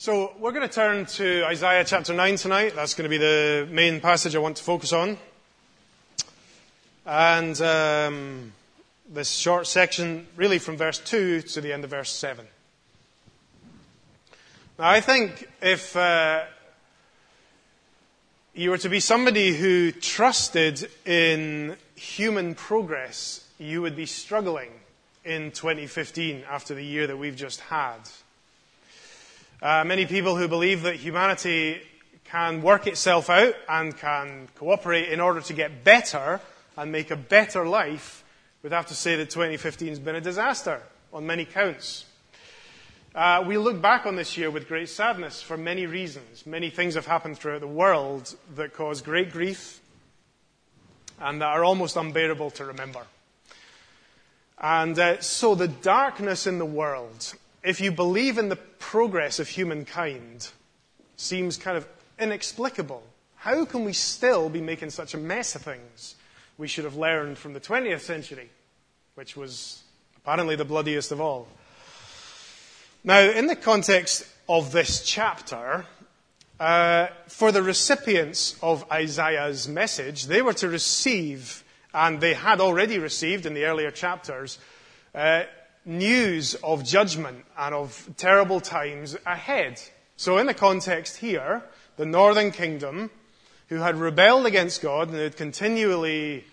So we're going to turn to Isaiah chapter 9 tonight. That's going to be the main passage I want to focus on. And um, this short section, really from verse 2 to the end of verse 7. Now, I think if uh, you were to be somebody who trusted in human progress, you would be struggling in 2015 after the year that we've just had. Uh, many people who believe that humanity can work itself out and can cooperate in order to get better and make a better life would have to say that 2015 has been a disaster on many counts. Uh, we look back on this year with great sadness for many reasons. Many things have happened throughout the world that cause great grief and that are almost unbearable to remember. And uh, so the darkness in the world if you believe in the progress of humankind, seems kind of inexplicable. How can we still be making such a mess of things? We should have learned from the 20th century, which was apparently the bloodiest of all. Now, in the context of this chapter, uh, for the recipients of Isaiah's message, they were to receive, and they had already received in the earlier chapters, uh, news of judgment and of terrible times ahead. So, in the context here, the northern kingdom, who had rebelled against God and had continually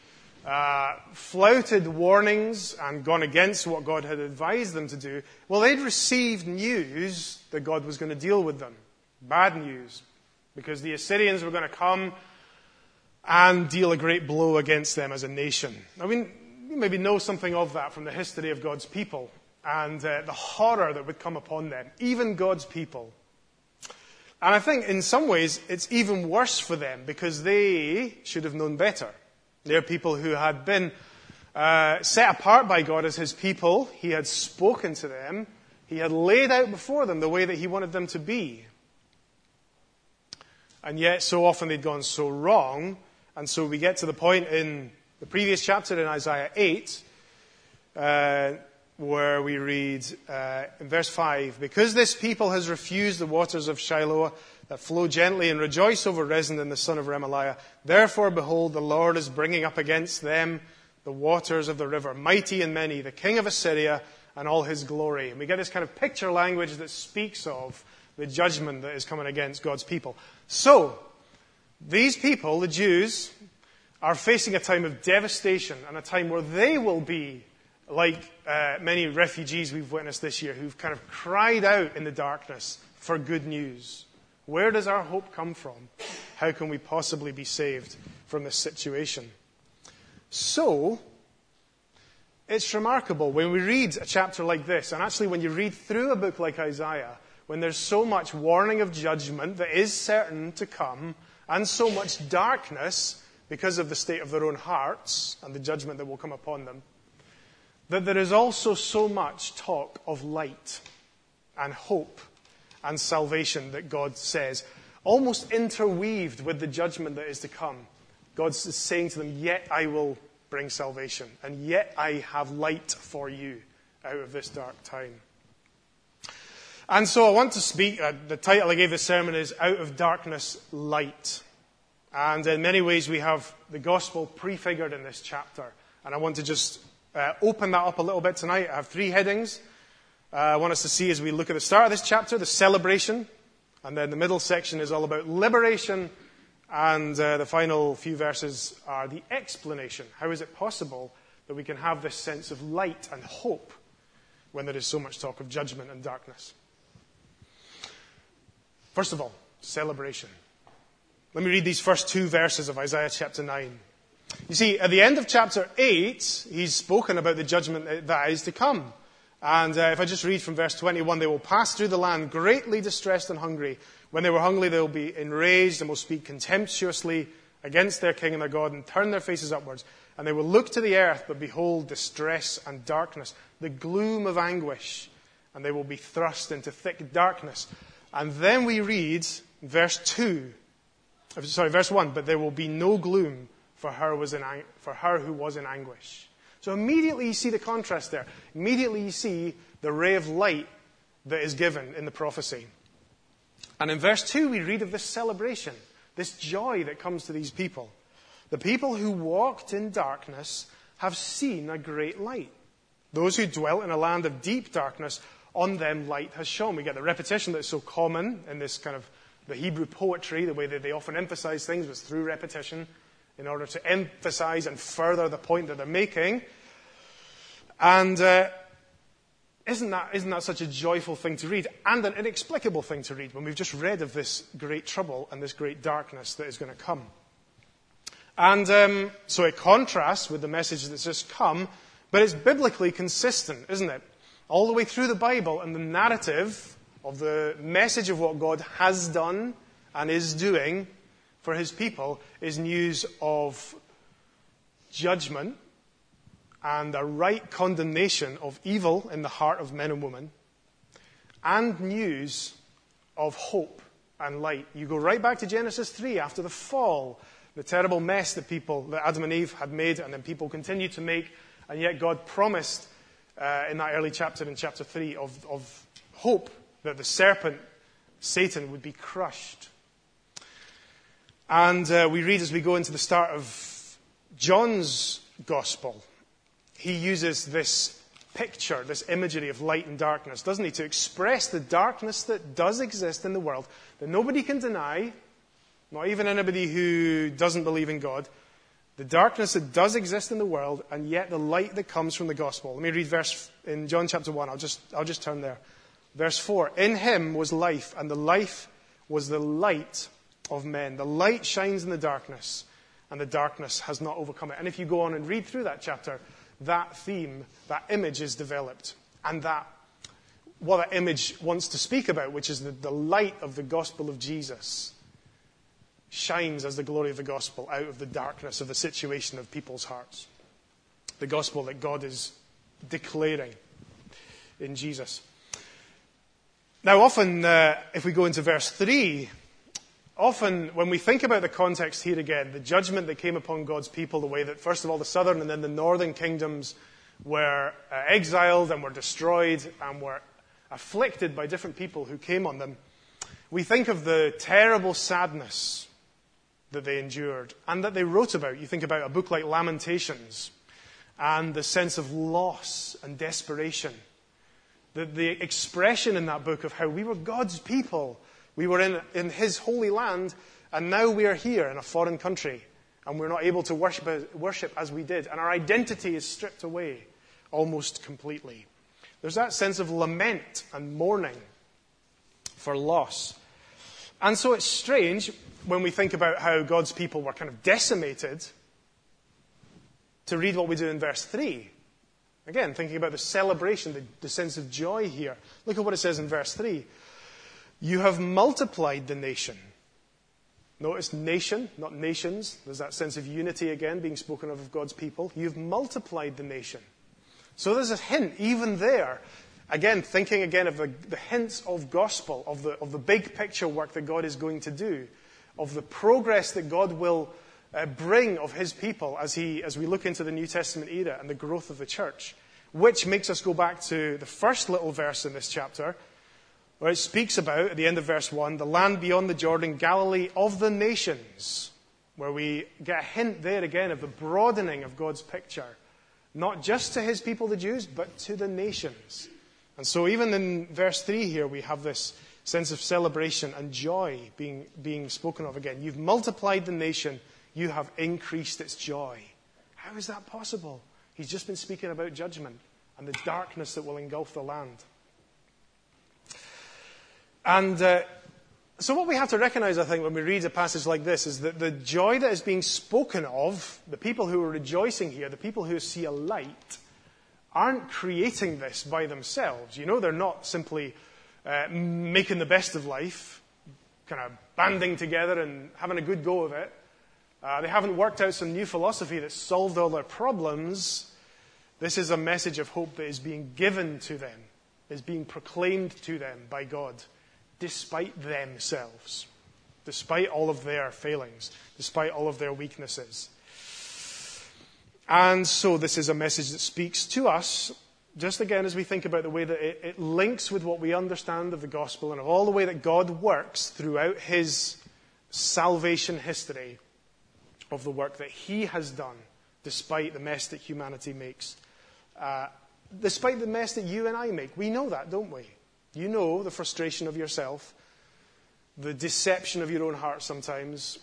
uh, flouted warnings and gone against what God had advised them to do, well, they'd received news that God was going to deal with them. Bad news. Because the Assyrians were going to come and deal a great blow against them as a nation. I mean, you maybe know something of that from the history of God's people and uh, the horror that would come upon them, even God's people. And I think in some ways it's even worse for them because they should have known better. They're people who had been uh, set apart by God as his people. He had spoken to them. He had laid out before them the way that he wanted them to be. And yet, so often they'd gone so wrong. And so we get to the point in the previous chapter in Isaiah 8, uh, where we read uh, in verse 5 Because this people has refused the waters of Shiloh that flow gently and rejoice over Rezin and the son of Remaliah, therefore, behold, the Lord is bringing up against them the waters of the river, mighty and many, the king of Assyria and all his glory. And we get this kind of picture language that speaks of the judgment that is coming against God's people. So, these people, the Jews, are facing a time of devastation and a time where they will be like uh, many refugees we've witnessed this year who've kind of cried out in the darkness for good news. Where does our hope come from? How can we possibly be saved from this situation? So, it's remarkable when we read a chapter like this, and actually when you read through a book like Isaiah, when there's so much warning of judgment that is certain to come, and so much darkness because of the state of their own hearts and the judgment that will come upon them, that there is also so much talk of light and hope and salvation that God says, almost interweaved with the judgment that is to come. God is saying to them, Yet I will bring salvation, and yet I have light for you out of this dark time. And so I want to speak, uh, the title I gave this sermon is Out of Darkness, Light. And in many ways, we have the gospel prefigured in this chapter. And I want to just uh, open that up a little bit tonight. I have three headings. Uh, I want us to see as we look at the start of this chapter the celebration. And then the middle section is all about liberation. And uh, the final few verses are the explanation. How is it possible that we can have this sense of light and hope when there is so much talk of judgment and darkness? First of all, celebration. Let me read these first two verses of Isaiah chapter 9. You see, at the end of chapter 8, he's spoken about the judgment that is to come. And uh, if I just read from verse 21, they will pass through the land greatly distressed and hungry. When they were hungry, they will be enraged and will speak contemptuously against their king and their God and turn their faces upwards. And they will look to the earth, but behold distress and darkness, the gloom of anguish. And they will be thrust into thick darkness. And then we read, verse 2, Uh, sorry, verse 1, but there will be no gloom for her, was in, for her who was in anguish. So immediately you see the contrast there. Immediately you see the ray of light that is given in the prophecy. And in verse 2, we read of this celebration, this joy that comes to these people. The people who walked in darkness have seen a great light. Those who dwelt in a land of deep darkness, on them light has shone. We get the repetition that's so common in this kind of the Hebrew poetry, the way that they often emphasize things was through repetition in order to emphasize and further the point that they're making. And uh, isn't, that, isn't that such a joyful thing to read and an inexplicable thing to read when we've just read of this great trouble and this great darkness that is going to come? And um, so it contrasts with the message that's just come, but it's biblically consistent, isn't it? All the way through the Bible and the narrative of the message of what God has done and is doing for his people is news of judgment and a right condemnation of evil in the heart of men and women, and news of hope and light. You go right back to Genesis 3 after the fall, the terrible mess that people, that Adam and Eve had made, and then people continued to make, and yet God promised uh, in that early chapter, in chapter 3, of, of hope that the serpent, Satan, would be crushed. And uh, we read as we go into the start of John's gospel, he uses this picture, this imagery of light and darkness, doesn't he, to express the darkness that does exist in the world, that nobody can deny, not even anybody who doesn't believe in God, the darkness that does exist in the world, and yet the light that comes from the gospel. Let me read verse in John chapter 1. I'll just, I'll just turn there. Verse 4 In him was life, and the life was the light of men. The light shines in the darkness, and the darkness has not overcome it. And if you go on and read through that chapter, that theme, that image is developed. And that, what that image wants to speak about, which is the, the light of the gospel of Jesus, shines as the glory of the gospel out of the darkness of the situation of people's hearts. The gospel that God is declaring in Jesus. Now, often, uh, if we go into verse 3, often when we think about the context here again, the judgment that came upon God's people, the way that first of all the southern and then the northern kingdoms were uh, exiled and were destroyed and were afflicted by different people who came on them, we think of the terrible sadness that they endured and that they wrote about. You think about a book like Lamentations and the sense of loss and desperation. The, the expression in that book of how we were God's people we were in, in His holy land, and now we are here in a foreign country, and we're not able to worship, worship as we did, and our identity is stripped away almost completely. There's that sense of lament and mourning for loss. And so it's strange when we think about how God's people were kind of decimated to read what we do in verse 3. Again, thinking about the celebration, the, the sense of joy here. Look at what it says in verse 3. You have multiplied the nation. Notice nation, not nations. There's that sense of unity again being spoken of of God's people. You've multiplied the nation. So there's a hint, even there. Again, thinking again of the, the hints of gospel, of the, of the big picture work that God is going to do, of the progress that God will uh, bring of his people as, he, as we look into the New Testament era and the growth of the church. Which makes us go back to the first little verse in this chapter, where it speaks about, at the end of verse 1, the land beyond the Jordan, Galilee of the nations, where we get a hint there again of the broadening of God's picture, not just to his people, the Jews, but to the nations. And so, even in verse 3 here, we have this sense of celebration and joy being, being spoken of again. You've multiplied the nation, you have increased its joy. How is that possible? He's just been speaking about judgment and the darkness that will engulf the land. And uh, so, what we have to recognize, I think, when we read a passage like this is that the joy that is being spoken of, the people who are rejoicing here, the people who see a light, aren't creating this by themselves. You know, they're not simply uh, making the best of life, kind of banding together and having a good go of it. Uh, they haven't worked out some new philosophy that solved all their problems. This is a message of hope that is being given to them, is being proclaimed to them by God despite themselves, despite all of their failings, despite all of their weaknesses. And so, this is a message that speaks to us just again as we think about the way that it, it, links with what we understand of the gospel and of all the way that God works throughout his salvation history of the work that he has done despite the mess that humanity makes. Uh, despite the mess that you and I make. We know that, don't we? You know the frustration of yourself, the deception of your own heart sometimes,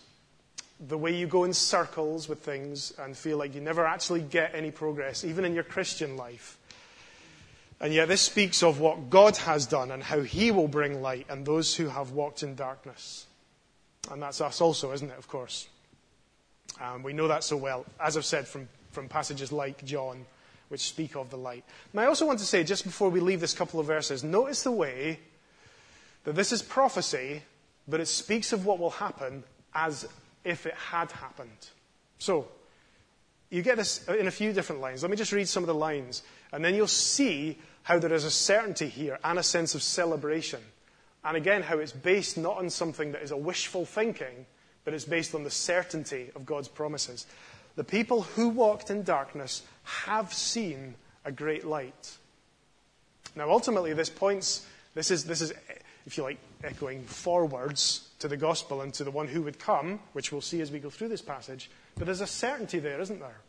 the way you go in circles with things and feel like you never actually get any progress, even in your Christian life. And yet, this speaks of what God has done and how He will bring light and those who have walked in darkness. And that's us also, isn't it, of course? Um, we know that so well, as I've said from, from passages like John, which speak of the light. And I also want to say, just before we leave this couple of verses, notice the way that this is prophecy, but it speaks of what will happen as if it had happened. So, you get this in a few different lines. Let me just read some of the lines, and then you'll see how there is a certainty here and a sense of celebration. And again, how it's based not on something that is a wishful thinking, but it's based on the certainty of God's promises. The people who walked in darkness have seen a great light. Now, ultimately, this points, this is, this is, if you like, echoing forwards to the gospel and to the one who would come, which we'll see as we go through this passage. But there's a certainty there, isn't there?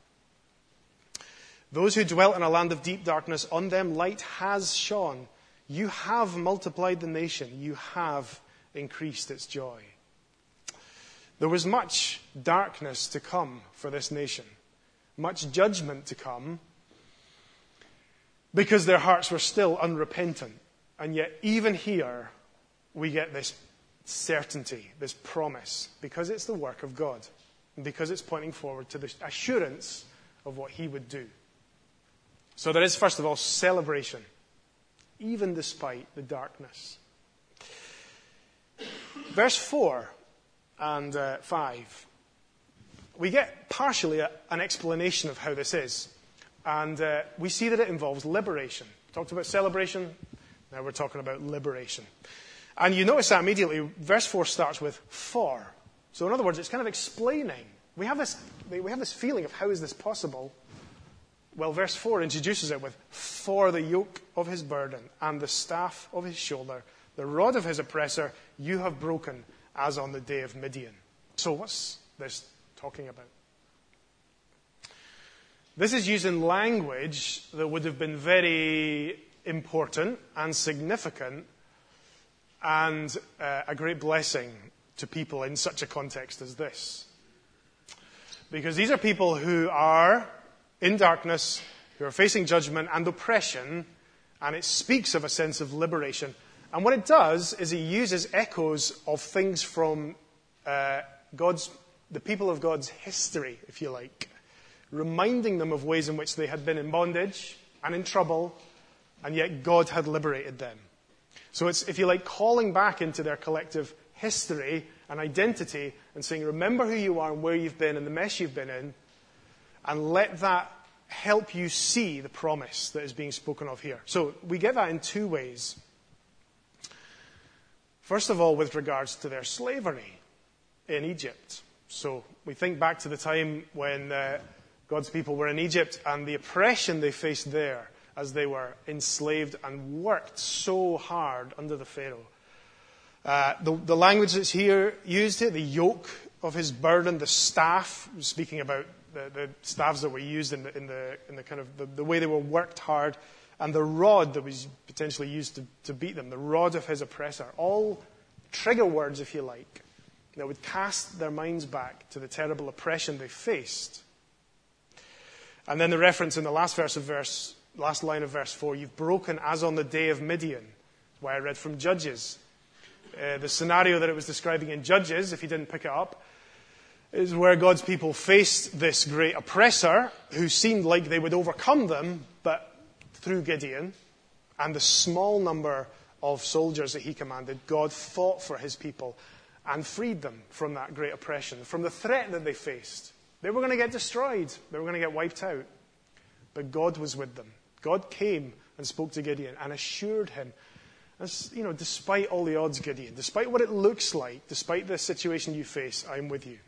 Those who dwelt in a land of deep darkness, on them light has shone. You have multiplied the nation, you have increased its joy. There was much darkness to come for this nation, much judgment to come, because their hearts were still unrepentant. And yet, even here, we get this certainty, this promise, because it's the work of God, and because it's pointing forward to the assurance of what He would do. So there is, first of all, celebration, even despite the darkness. Verse 4 and uh, 5, we get partially a, an explanation of how this is. And uh, we see that it involves liberation. Talked about celebration, now we're talking about liberation. And you notice that immediately, verse 4 starts with for. So, in other words, it's kind of explaining. We have this, we have this feeling of how is this possible? Well, verse 4 introduces it with for the yoke of his burden and the staff of his shoulder, the rod of his oppressor, you have broken as on the day of Midian. So, what's this talking about? This is using language that would have been very important and significant and uh, a great blessing to people in such a context as this. Because these are people who are in darkness, who are facing judgment and oppression, and it speaks of a sense of liberation. And what it does is it uses echoes of things from uh, God's, the people of God's history, if you like, reminding them of ways in which they had been in bondage and in trouble, and yet God had liberated them. So it's, if you like, calling back into their collective history and identity and saying, remember who you are and where you've been and the mess you've been in, and let that help you see the promise that is being spoken of here. So we get that in two ways. First of all, with regards to their slavery in Egypt. So we think back to the time when uh, God's people were in Egypt and the oppression they faced there as they were enslaved and worked so hard under the Pharaoh. Uh, the, the, language that's here used here, the yoke of his burden, the staff, speaking about the, the staffs that were used in the, in the, in the kind of the, the, way they were worked hard, and the rod that was potentially used to, to beat them, the rod of his oppressor, all trigger words, if you like, that would cast their minds back to the terrible oppression they faced. And then the reference in the last verse of verse last line of verse 4 you've broken as on the day of Midian. why I read from Judges. Uh, the scenario that it was describing in Judges, if you didn't pick it up, is where God's people faced this great oppressor who seemed like they would overcome them, through Gideon and the small number of soldiers that he commanded, God fought for his people and freed them from that great oppression, from the threat that they faced. They were going to get destroyed, they were going to get wiped out. But God was with them. God came and spoke to Gideon and assured him, as, you know, despite all the odds, Gideon, despite what it looks like, despite the situation you face, I'm with you.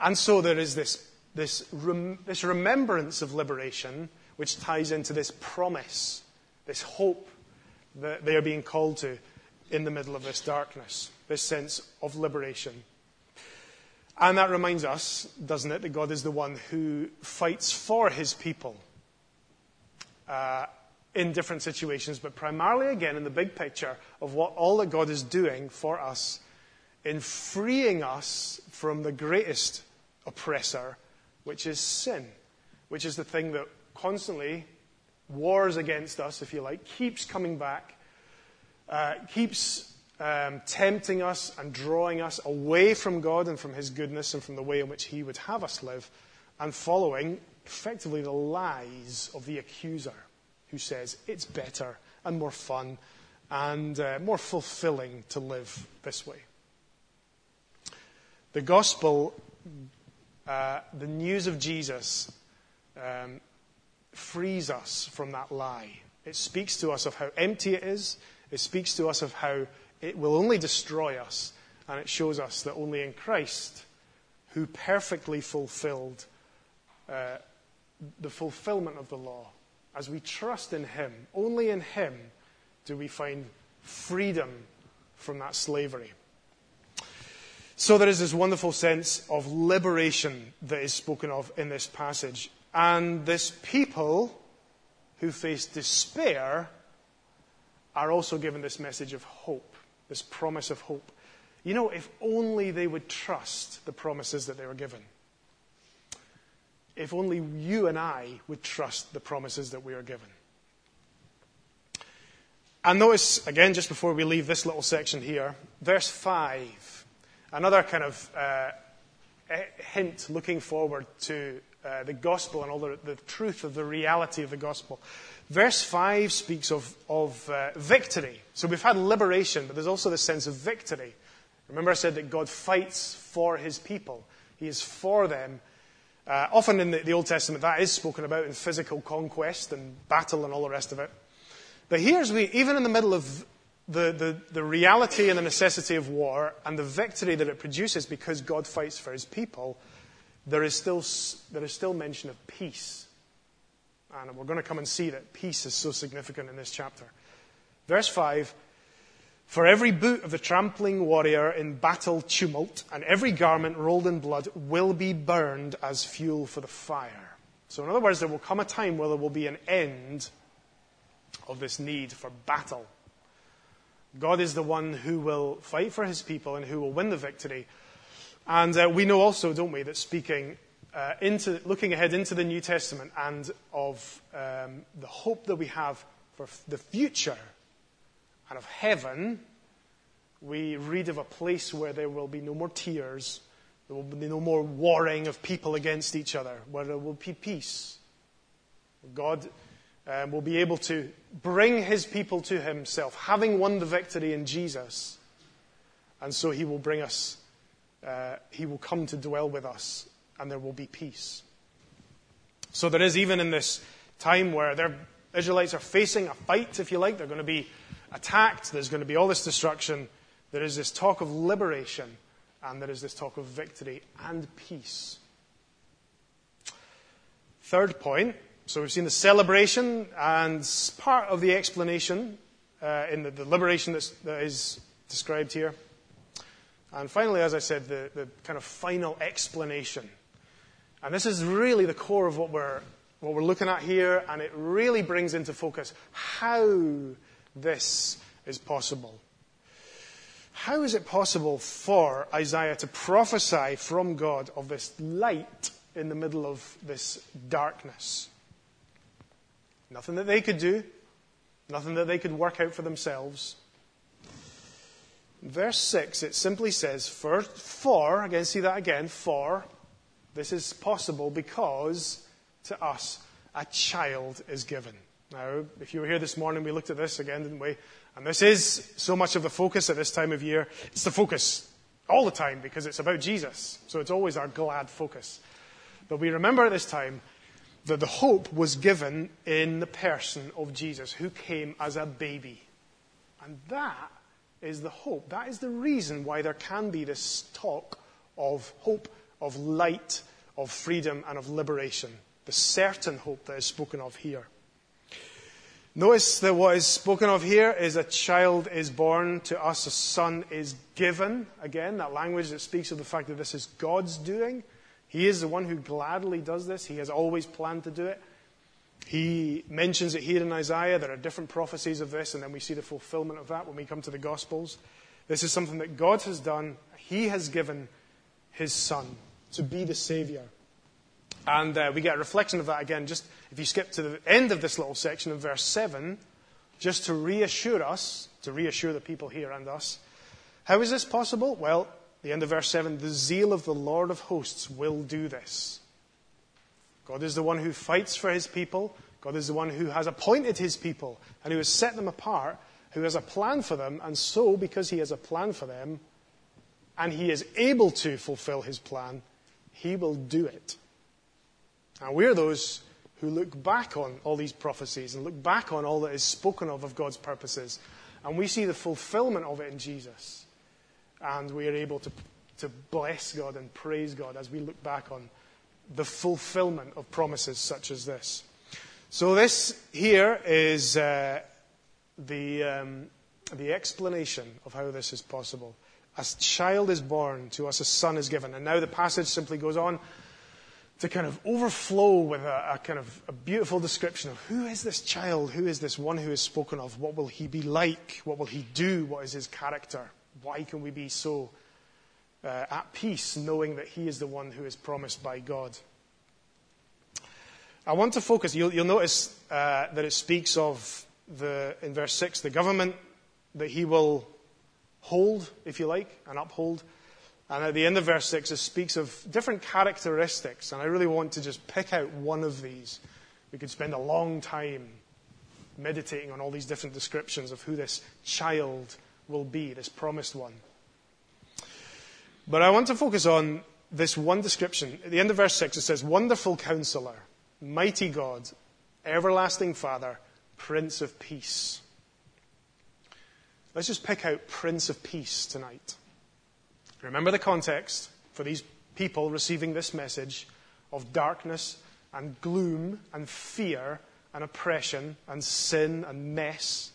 And so there is this, this, rem, this remembrance of liberation which ties into this promise, this hope that they are being called to in the middle of this darkness, this sense of liberation. And that reminds us, doesn't it, that God is the one who fights for his people uh, in different situations, but primarily, again, in the big picture of what all that God is doing for us in freeing us from the greatest oppressor, which is sin, which is the thing that constantly wars against us, if you like, keeps coming back, uh, keeps um, tempting us and drawing us away from God and from His goodness and from the way in which He would have us live, and following effectively the lies of the accuser who says it's better and more fun and uh, more fulfilling to live this way. The gospel, uh, the news of Jesus, um, frees us from that lie. It speaks to us of how empty it is. It speaks to us of how it will only destroy us. And it shows us that only in Christ, who perfectly fulfilled uh, the fulfillment of the law, as we trust in Him, only in Him do we find freedom from that slavery. So there is this wonderful sense of liberation that is spoken of in this passage. And this people who face despair are also given this message of hope, this promise of hope. You know, if only they would trust the promises that they were given. If only you and I would trust the promises that we are given. And notice, again, just before we leave this little section here, verse 5 Another kind of uh, hint looking forward to uh, the gospel and all the, the, truth of the reality of the gospel. Verse 5 speaks of, of uh, victory. So we've had liberation, but there's also this sense of victory. Remember, I said that God fights for his people, he is for them. Uh, often in the, the Old Testament, that is spoken about in physical conquest and battle and all the rest of it. But here's we, even in the middle of the, the, the reality and the necessity of war and the victory that it produces because God fights for his people, there is still, there is still mention of peace. And we're going to come and see that peace is so significant in this chapter. Verse 5 For every boot of the trampling warrior in battle tumult and every garment rolled in blood will be burned as fuel for the fire. So, in other words, there will come a time where there will be an end of this need for battle God is the one who will fight for his people and who will win the victory. And uh, we know also, don't we, that speaking uh, into, looking ahead into the New Testament and of um, the hope that we have for the future and of heaven, we read of a place where there will be no more tears, there will be no more warring of people against each other, where there will be peace. God um, will be able to bring his people to himself, having won the victory in Jesus. And so he will bring us, he will come to dwell with us, and there will be peace. So there is, even in this time where the Israelites are facing a fight, if you like, they're going to be attacked, there's going to be all this destruction, there is this talk of liberation, and there is this talk of victory and peace. Third point so we've seen the celebration and part of the explanation uh, in the, the liberation that is described here. And finally, as I said, the, the kind of final explanation. And this is really the core of what we're, what we're looking at here, and it really brings into focus how this is possible. How is it possible for Isaiah to prophesy from God of this light in the middle of this darkness? Nothing that they could do, nothing that they could work out for themselves. Verse 6, it simply says, for, for, again, see that again, for, this is possible because to us a child is given. Now, if you were here this morning, we looked at this again, didn't we? And this is so much of the focus at this time of year. It's the focus all the time because it's about Jesus. So it's always our glad focus. But we remember at this time that the hope was given in the person of Jesus, who came as a baby. And that is the hope. That is the reason why there can be this talk of hope, of light, of freedom, and of liberation. the certain hope that is spoken of here. Notice that what is spoken of here is a child is born to us, a son is given. Again, that language that speaks of the fact that this is God's doing. He is the one who gladly does this. He has always planned to do it. He mentions it here in Isaiah. There are different prophecies of this, and then we see the fulfillment of that when we come to the Gospels. This is something that God has done. He has given His Son to be the Savior. And uh, we get a reflection of that again, just if you skip to the end of this little section in verse 7, just to reassure us, to reassure the people here and us. How is this possible? Well, the end of verse 7 the zeal of the Lord of hosts will do this. God is the one who fights for his people. God is the one who has appointed his people and who has set them apart, who has a plan for them. And so, because he has a plan for them and he is able to fulfill his plan, he will do it. And we're those who look back on all these prophecies and look back on all that is spoken of of God's purposes. And we see the fulfillment of it in Jesus. And we are able to, to bless God and praise God as we look back on the fulfillment of promises such as this. So, this here is uh, the, um, the explanation of how this is possible. A child is born, to us a son is given. And now the passage simply goes on to kind of overflow with a, a, kind of a beautiful description of who is this child? Who is this one who is spoken of? What will he be like? What will he do? What is his character? Why can we be so uh, at peace knowing that he is the one who is promised by God? I want to focus, you'll, you'll notice uh, that it speaks of the, in verse 6, the government that he will hold, if you like, and uphold. And at the end of verse 6, it speaks of different characteristics. And I really want to just pick out one of these. We could spend a long time meditating on all these different descriptions of who this child will be, this promised one. But I want to focus on this one description. At the end of verse 6, it says, Wonderful counselor, mighty God, everlasting Father, Prince of Peace. Let's just pick out Prince of Peace tonight. Remember the context for these people receiving this message of darkness and gloom and fear and oppression and sin and mess.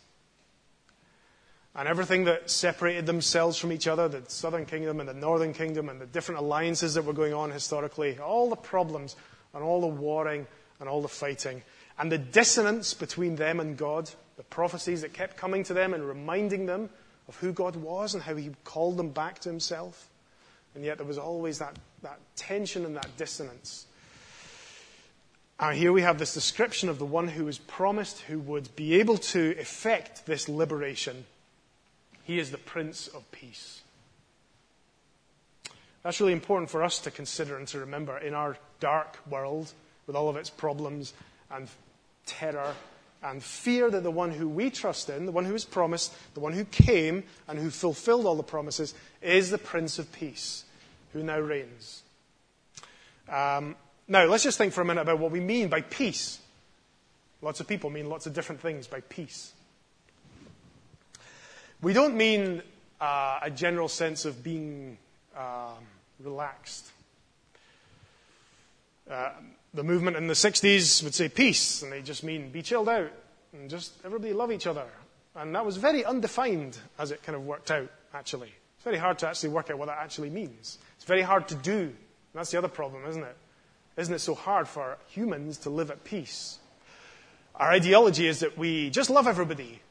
And everything that separated themselves from each other, the southern kingdom and the northern kingdom, and the different alliances that were going on historically, all the problems and all the warring and all the fighting, and the dissonance between them and God, the prophecies that kept coming to them and reminding them of who God was and how He called them back to Himself. And yet there was always that, that tension and that dissonance. And here we have this description of the one who was promised who would be able to effect this liberation. He is the Prince of Peace. That's really important for us to consider and to remember in our dark world with all of its problems and terror and fear that the one who we trust in, the one who is promised, the one who came and who fulfilled all the promises, is the Prince of Peace, who now reigns. Um, now, let's just think for a minute about what we mean by peace. Lots of people mean lots of different things by peace. We don't mean uh, a general sense of being uh, relaxed. Uh, the movement in the 60s would say peace, and they just mean be chilled out and just everybody love each other. And that was very undefined as it kind of worked out, actually. It's very hard to actually work out what that actually means. It's very hard to do. That's the other problem, isn't it? Isn't it so hard for humans to live at peace? Our ideology is that we just love everybody,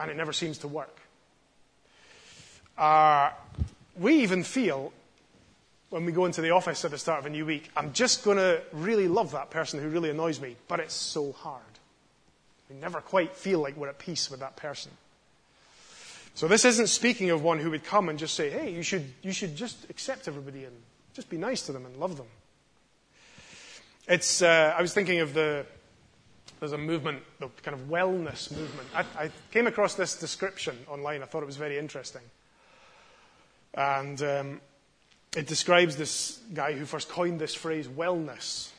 and it never seems to work. Uh, we even feel when we go into the office at the start of a new week, I'm just going to really love that person who really annoys me, but it's so hard. We never quite feel like we're at peace with that person. So this isn't speaking of one who would come and just say, hey, you should, you should just accept everybody and just be nice to them and love them. It's, uh, I was thinking of the, there's a movement, the kind of wellness movement. I, I, came across this description online. I thought it was very interesting. And um, it describes this guy who first coined this phrase, wellness.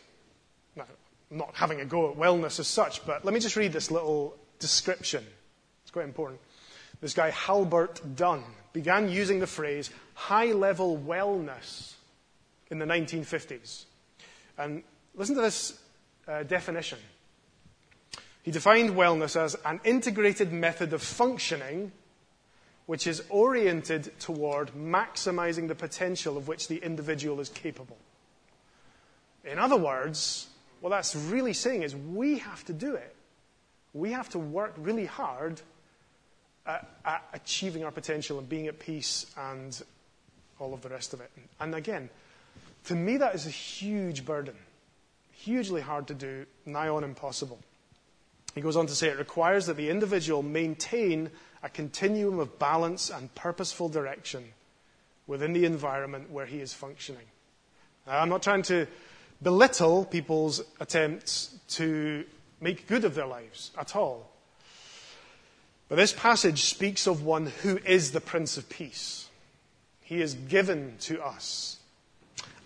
Now, I'm not having a go at wellness as such, but let me just read this little description. It's quite important. This guy, Halbert Dunn, began using the phrase high level wellness in the 1950s. And listen to this uh, definition. He defined wellness as an integrated method of functioning which is oriented toward maximizing the potential of which the individual is capable. In other words, what that's really saying is we have to do it. We have to work really hard at, at achieving our potential and being at peace and all of the rest of it. And again, to me, that is a huge burden, hugely hard to do, nigh on impossible. He goes on to say it requires that the individual maintain a continuum of balance and purposeful direction within the environment where he is functioning. Now, I'm not trying to belittle people's attempts to make good of their lives at all. But this passage speaks of one who is the Prince of Peace. He is given to us.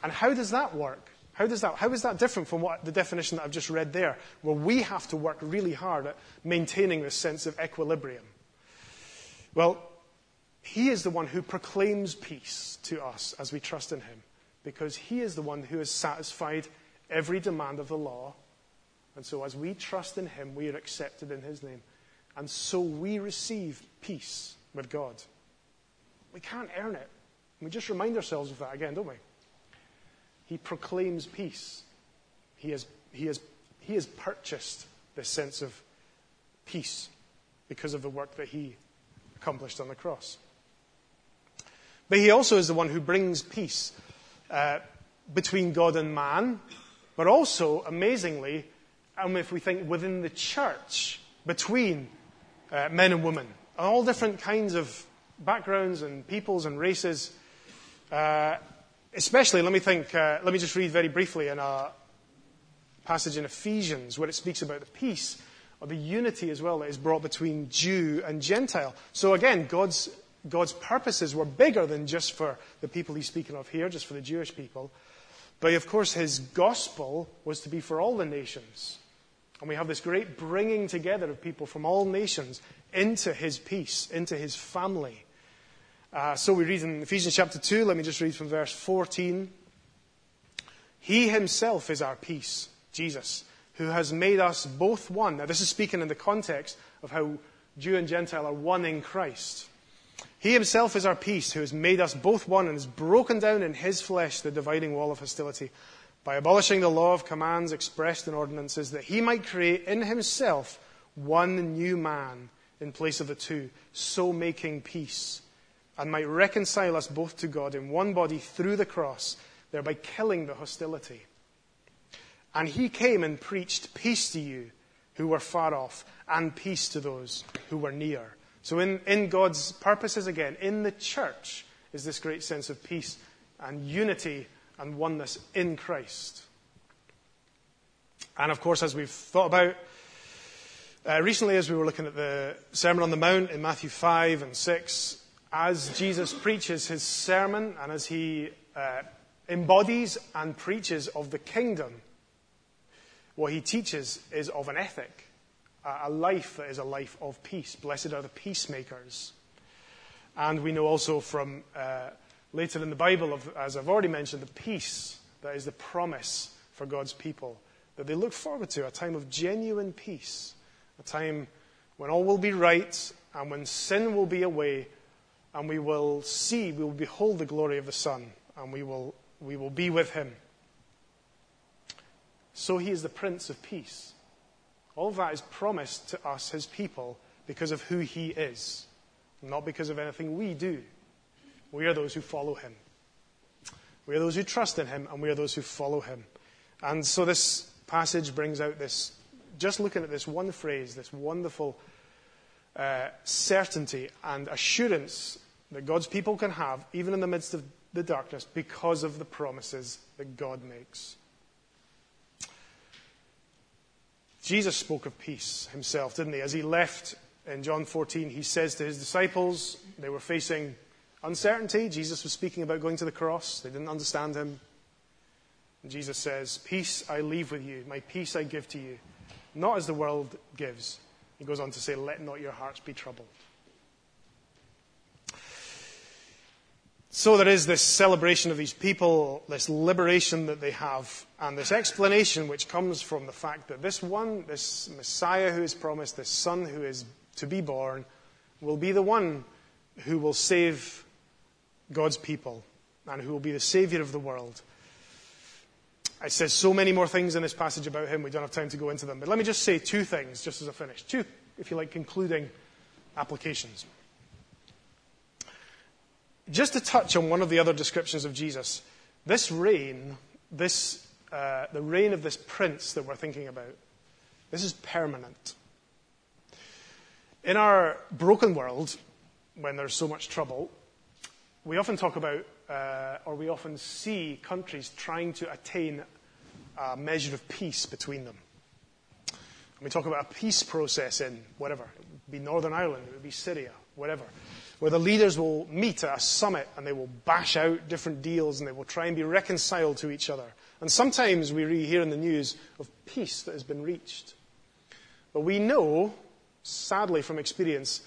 And how does that work? How, does that, how is that different from what the definition that I've just read there, where we have to work really hard at maintaining this sense of equilibrium? Well, He is the one who proclaims peace to us as we trust in Him, because He is the one who has satisfied every demand of the law. And so, as we trust in Him, we are accepted in His name. And so we receive peace with God. We can't earn it. We just remind ourselves of that again, don't we? He proclaims peace. He has, he has, he has purchased this sense of peace because of the work that he accomplished on the cross. But he also is the one who brings peace uh, between God and man, but also, amazingly, and if we think within the church, between uh, men and women, all different kinds of backgrounds and peoples and races. Uh, especially, let me think, uh, let me just read very briefly in a passage in Ephesians where it speaks about the peace or the unity as well that is brought between Jew and Gentile. So again, God's, God's purposes were bigger than just for the people he's speaking of here, just for the Jewish people. But of course, his gospel was to be for all the nations. And we have this great bringing together of people from all nations into his peace, into his family. Uh, so we read in Ephesians chapter 2, let me just read from verse 14. He himself is our peace, Jesus, who has made us both one. Now, this is speaking in the context of how Jew and Gentile are one in Christ. He himself is our peace, who has made us both one and has broken down in his flesh the dividing wall of hostility by abolishing the law of commands expressed in ordinances, that he might create in himself one new man in place of the two, so making peace and might reconcile us both to God in one body through the cross, thereby killing the hostility. And he came and preached peace to you who were far off, and peace to those who were near. So, in, in God's purposes, again, in the church, is this great sense of peace and unity and oneness in Christ. And of course, as we've thought about uh, recently, as we were looking at the Sermon on the Mount in Matthew 5 and 6, as Jesus preaches his sermon and as he uh, embodies and preaches of the kingdom, what he teaches is of an ethic, a life that is a life of peace. Blessed are the peacemakers. And we know also from uh, later in the Bible, of, as I've already mentioned, the peace that is the promise for God's people that they look forward to a time of genuine peace, a time when all will be right and when sin will be away and we will see, we will behold the glory of the Son, and we will, we will be with him. So he is the Prince of Peace. All that is promised to us, his people, because of who he is, not because of anything we do. We are those who follow him. We are those who trust in him, and we are those who follow him. And so this passage brings out this, just looking at this one phrase, this wonderful uh, certainty and assurance that God's people can have, even in the midst of the darkness, because of the promises that God makes. Jesus spoke of peace himself, didn't he? As he left in John 14, he says to his disciples, they were facing uncertainty. Jesus was speaking about going to the cross. They didn't understand him. And Jesus says, Peace I leave with you, my peace I give to you, not as the world gives. He goes on to say, Let not your hearts be troubled. So there is this celebration of these people, this liberation that they have, and this explanation which comes from the fact that this one, this Messiah who is promised, this Son who is to be born, will be the one who will save God's people and who will be the Savior of the world. It says so many more things in this passage about him, we don't have time to go into them. But let me just say two things just as I finish. Two, if you like, concluding applications. Just to touch on one of the other descriptions of Jesus, this reign, this, uh, the reign of this prince that we're thinking about, this is permanent. In our broken world, when there's so much trouble, we often talk about, uh, or we often see countries trying to attain a measure of peace between them. And we talk about a peace process in whatever. It would be Northern Ireland, it would be Syria, whatever where the leaders will meet at a summit and they will bash out different deals and they will try and be reconciled to each other. And sometimes we hear in the news of peace that has been reached. But we know, sadly from experience,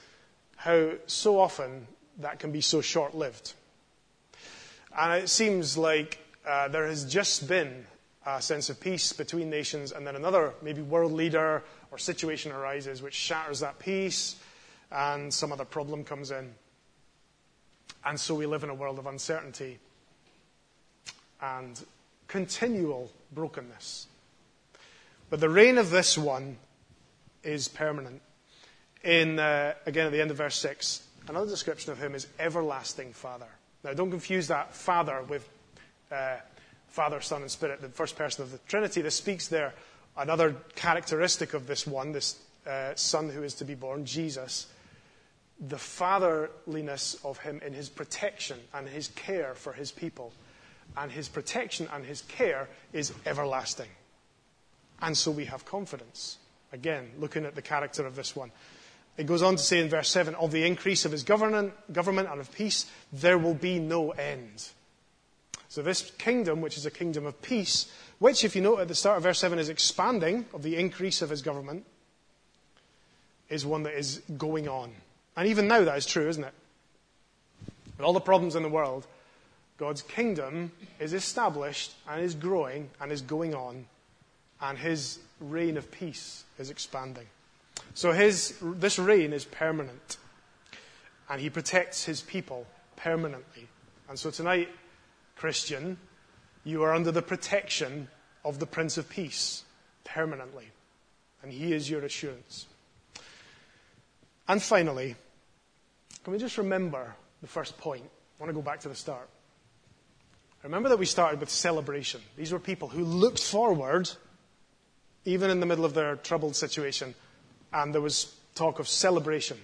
how so often that can be so short lived. And it seems like uh, there has just been a sense of peace between nations, and then another, maybe world leader or situation arises which shatters that peace, and some other problem comes in. And so we live in a world of uncertainty and continual brokenness. But the reign of this one is permanent. In, uh, again, at the end of verse 6, another description of him is everlasting Father. Now, don't confuse that Father with uh, Father, Son, and Spirit, the first person of the Trinity. This speaks there another characteristic of this one, this uh, Son who is to be born, Jesus, the fatherliness of him in his protection and his care for his people. And his protection and his care is everlasting. And so we have confidence. Again, looking at the character of this one. It goes on to say in verse 7 of the increase of his government, and of peace, there will be no end. So, this kingdom, which is a kingdom of peace, which, if you note at the start of verse 7, is expanding of the increase of his government, is one that is going on. And even now, that is true, isn't it? With all the problems in the world, God's kingdom is established and is growing and is going on, and his reign of peace is expanding. So his, this reign is permanent, and he protects his people permanently. And so tonight, Christian, you are under the protection of the Prince of Peace permanently, and he is your assurance. And finally, can we just remember the first point? I want to go back to the start. Remember that we started with celebration. These were people who looked forward, even in the middle of their troubled situation, and there was talk of celebration.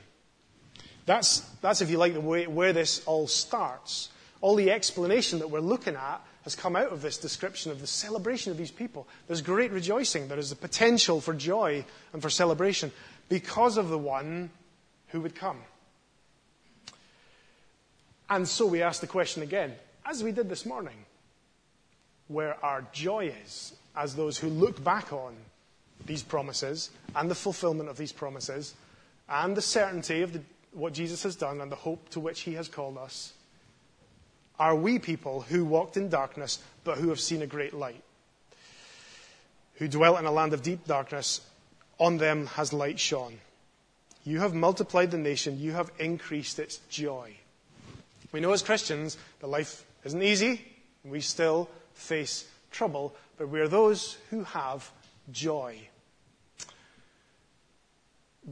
That's, that's if you like, the way where this all starts. All the explanation that we're looking at has come out of this description of the celebration of these people. There's great rejoicing. There is the potential for joy and for celebration because of the one who would come. And so we ask the question again, as we did this morning, where our joy is as those who look back on these promises and the fulfillment of these promises and the certainty of the, what Jesus has done and the hope to which he has called us. Are we people who walked in darkness but who have seen a great light? Who dwelt in a land of deep darkness, on them has light shone. You have multiplied the nation, you have increased its joy. We know as Christians that life isn't easy. We still face trouble, but we are those who have joy.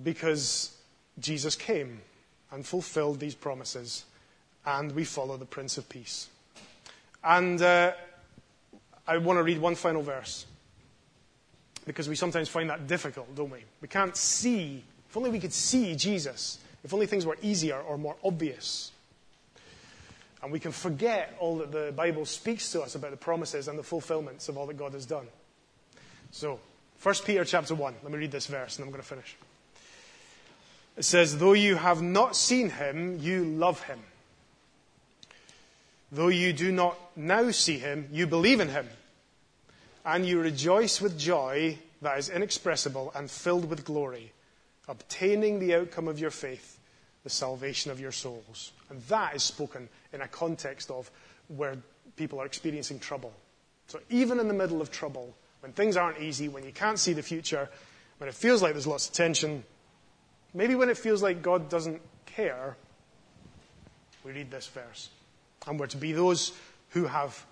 Because Jesus came and fulfilled these promises, and we follow the Prince of Peace. And uh, I want to read one final verse, because we sometimes find that difficult, don't we? We can't see. If only we could see Jesus, if only things were easier or more obvious. And we can forget all that the Bible speaks to us about the promises and the fulfillments of all that God has done. So, 1 Peter chapter 1. Let me read this verse and I'm going to finish. It says, Though you have not seen him, you love him. Though you do not now see him, you believe in him. And you rejoice with joy that is inexpressible and filled with glory, obtaining the outcome of your faith, the salvation of your souls. And that is spoken in a context of where people are experiencing trouble. So even in the middle of trouble, when things aren't easy, when you can't see the future, when it feels like there's lots of tension, maybe when it feels like God doesn't care, we read this verse. And we're to be those who have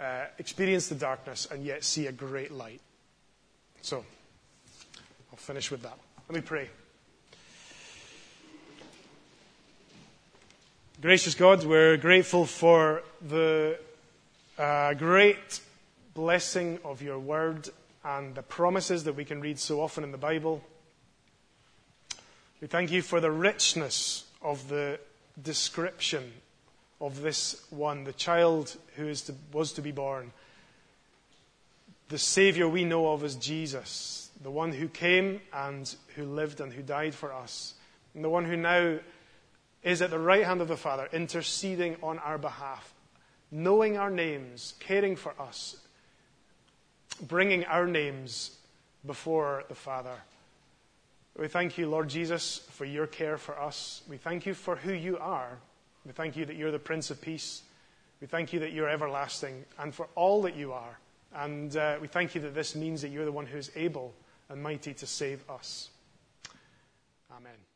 uh, experienced the darkness and yet see a great light. So, I'll finish with that. Let me pray. Gracious God, we're grateful for the uh, great blessing of your word and the promises that we can read so often in the Bible. We thank you for the richness of the description of this one, the child who to, was to be born. The Savior we know of as Jesus, the one who came and who lived and who died for us, and the one who now is at the right hand of the Father, interceding on our behalf, knowing our names, caring for us, bringing our names before the Father. We thank you, Lord Jesus, for your care for us. We thank you for who you are. We thank you that you're the Prince of Peace. We thank you that you're everlasting and for all that you are. And uh, we thank you that this means that you're the one who is able and mighty to save us. Amen.